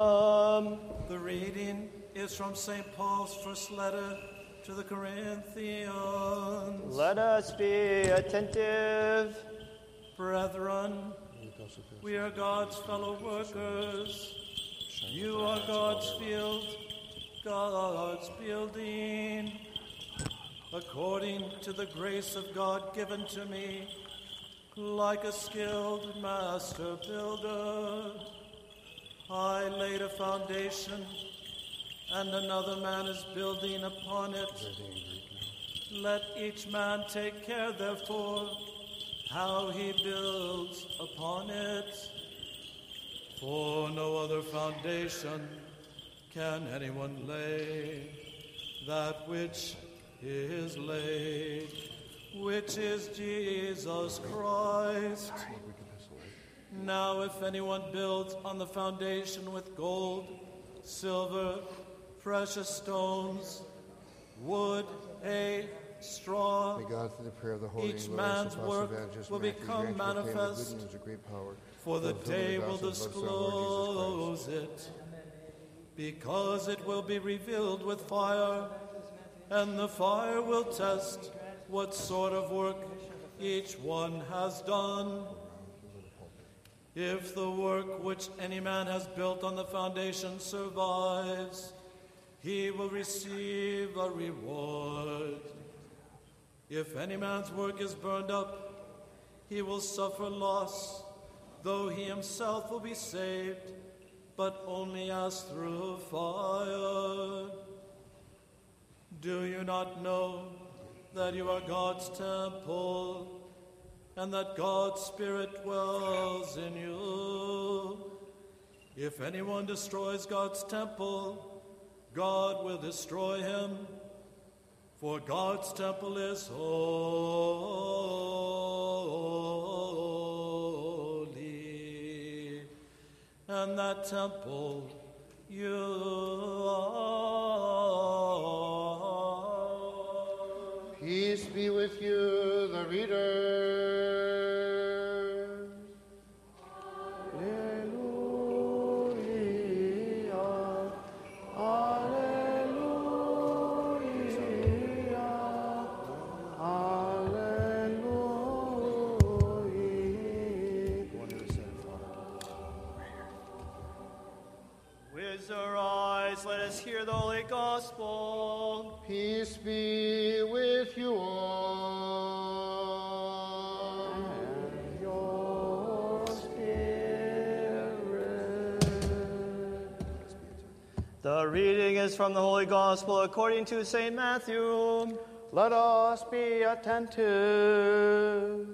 Um, The reading is from St. Paul's first letter to the Corinthians. let us be attentive. Brethren, we are God's fellow workers. You are God's field, God's building. According to the grace of God given to me, like a skilled master builder, I laid a foundation, and another man is building upon it. Let each man take care, therefore, how he builds upon it. For no other foundation can anyone lay that which is laid, which is Jesus Christ. Now, if anyone builds on the foundation with gold, silver, precious stones, wood, hay, straw, May God, through the prayer of the Holy Each man's work will Matthew, become grant you proclaim the good manifest, news of great power, for the day will gospel of our Lord Jesus disclose it, because it will be revealed with fire, and the fire will test what sort of work each one has done. If the work which any man has built on the foundation survives, he will receive a reward. If any man's work is burned up, he will suffer loss, though he himself will be saved, but only as through fire. Do you not know that you are God's temple and that God's Spirit dwells in you? If anyone destroys God's temple, God will destroy him. For God's temple is holy, and that temple you are. Peace be with you, the reader. Eyes, let us hear the Holy Gospel. Peace be with you all. And your spirit. The reading is from the Holy Gospel according to St. Matthew. Let us be attentive.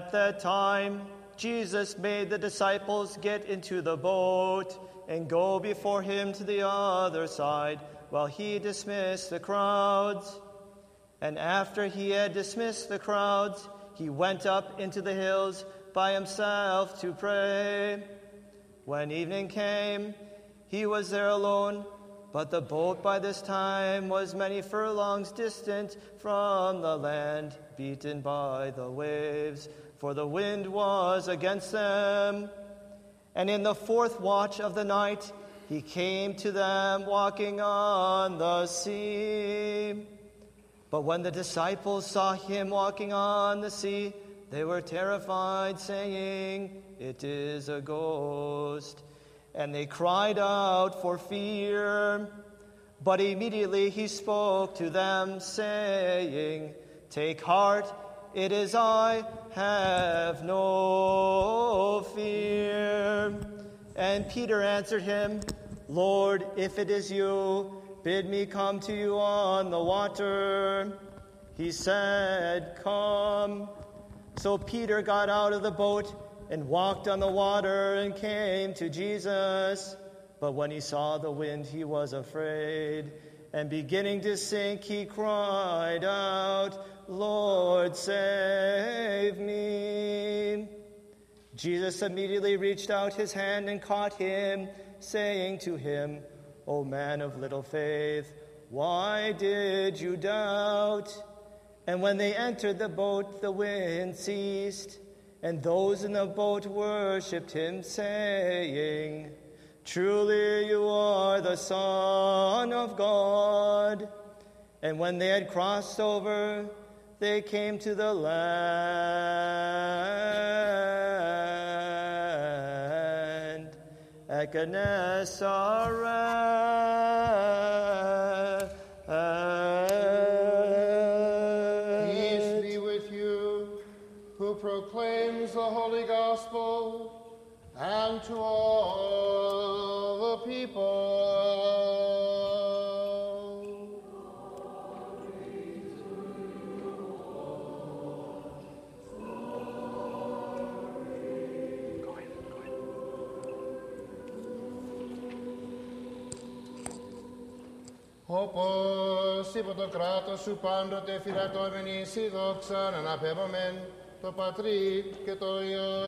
At that time, Jesus made the disciples get into the boat and go before him to the other side while he dismissed the crowds. And after he had dismissed the crowds, he went up into the hills by himself to pray. When evening came, he was there alone, but the boat by this time was many furlongs distant from the land, beaten by the waves, for the wind was against them. And in the fourth watch of the night, he came to them walking on the sea. But when the disciples saw him walking on the sea, they were terrified, saying, It is a ghost. And they cried out for fear. But immediately he spoke to them, saying, Take heart, it is I, have no fear. And Peter answered him, Lord, if it is you, bid me come to you on the water. He said, Come. So Peter got out of the boat and walked on the water and came to Jesus. But when he saw the wind, he was afraid. And beginning to sink, he cried out, Lord, save me. Jesus immediately reached out his hand and caught him, saying to him, O man of little faith, Why did you doubt? And when they entered the boat, the wind ceased, and those in the boat worshipped him, saying, Truly you are the Son of God. And when they had crossed over, they came to the land at Gennesaret. proclaims the holy gospel, and to all the people. Όπως υπό το κράτος σου πάντοτε φυλατώμενη η δόξα να αναπέμπομεν το Πατρί και το Υιό